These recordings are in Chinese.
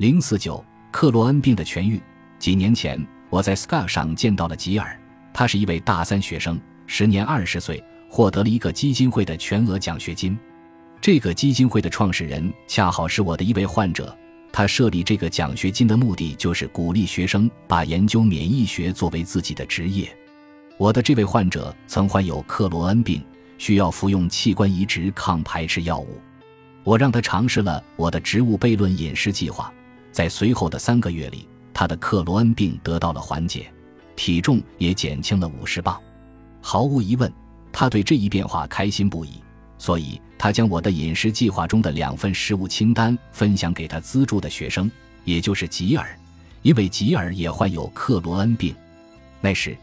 零四九克罗恩病的痊愈。几年前，我在 Skype 上见到了吉尔，他是一位大三学生，时年二十岁，获得了一个基金会的全额奖学金。这个基金会的创始人恰好是我的一位患者。他设立这个奖学金的目的就是鼓励学生把研究免疫学作为自己的职业。我的这位患者曾患有克罗恩病，需要服用器官移植抗排斥药物。我让他尝试了我的植物悖论饮食计划，在随后的三个月里，他的克罗恩病得到了缓解，体重也减轻了五十磅。毫无疑问，他对这一变化开心不已，所以他将我的饮食计划中的两份食物清单分享给他资助的学生，也就是吉尔，因为吉尔也患有克罗恩病。那时，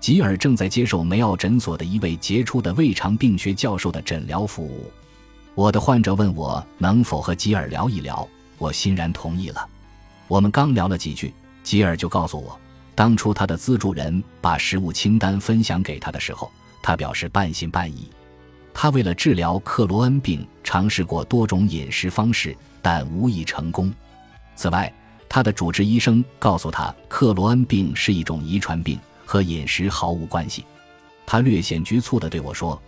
吉尔正在接受梅奥诊所的一位杰出的胃肠病学教授的诊疗服务。我的患者问我能否和吉尔聊一聊，我欣然同意了。我们刚聊了几句，吉尔就告诉我，当初他的资助人把食物清单分享给他的时候，他表示半信半疑。他为了治疗克罗恩病，尝试过多种饮食方式，但无一成功。此外，他的主治医生告诉他，克罗恩病是一种遗传病，和饮食毫无关系。他略显局促地对我说。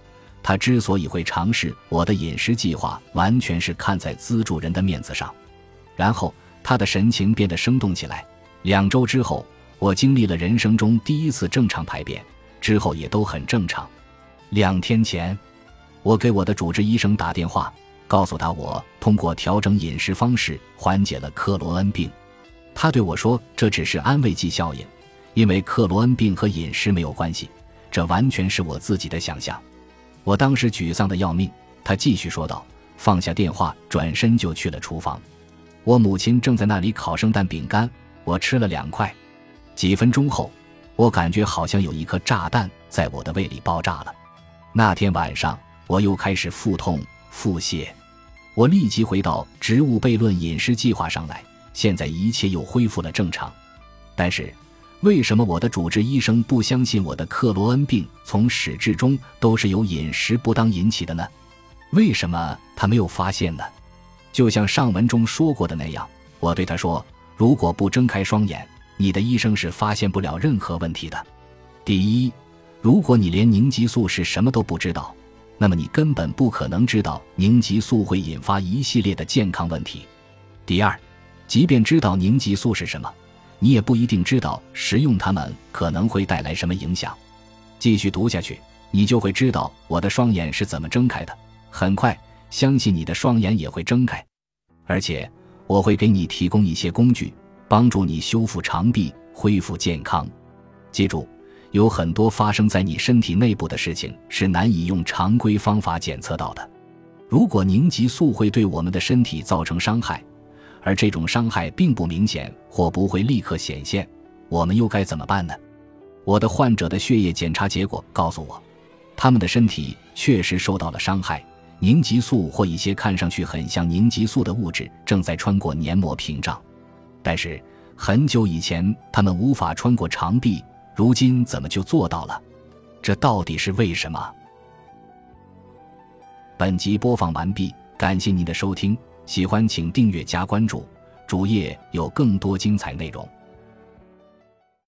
他之所以会尝试我的饮食计划，完全是看在资助人的面子上。然后他的神情变得生动起来。两周之后，我经历了人生中第一次正常排便，之后也都很正常。两天前，我给我的主治医生打电话，告诉他我通过调整饮食方式缓解了克罗恩病。他对我说：“这只是安慰剂效应，因为克罗恩病和饮食没有关系，这完全是我自己的想象。”我当时沮丧的要命，他继续说道，放下电话，转身就去了厨房。我母亲正在那里烤圣诞饼干，我吃了两块。几分钟后，我感觉好像有一颗炸弹在我的胃里爆炸了。那天晚上，我又开始腹痛、腹泻。我立即回到植物悖论饮食计划上来，现在一切又恢复了正常。但是。为什么我的主治医生不相信我的克罗恩病从始至终都是由饮食不当引起的呢？为什么他没有发现呢？就像上文中说过的那样，我对他说：“如果不睁开双眼，你的医生是发现不了任何问题的。第一，如果你连凝集素是什么都不知道，那么你根本不可能知道凝集素会引发一系列的健康问题。第二，即便知道凝集素是什么。”你也不一定知道食用它们可能会带来什么影响。继续读下去，你就会知道我的双眼是怎么睁开的。很快，相信你的双眼也会睁开，而且我会给你提供一些工具，帮助你修复肠壁，恢复健康。记住，有很多发生在你身体内部的事情是难以用常规方法检测到的。如果凝集素会对我们的身体造成伤害，而这种伤害并不明显或不会立刻显现，我们又该怎么办呢？我的患者的血液检查结果告诉我，他们的身体确实受到了伤害，凝集素或一些看上去很像凝集素的物质正在穿过黏膜屏障。但是很久以前他们无法穿过肠壁，如今怎么就做到了？这到底是为什么？本集播放完毕，感谢您的收听。喜欢请订阅加关注，主页有更多精彩内容。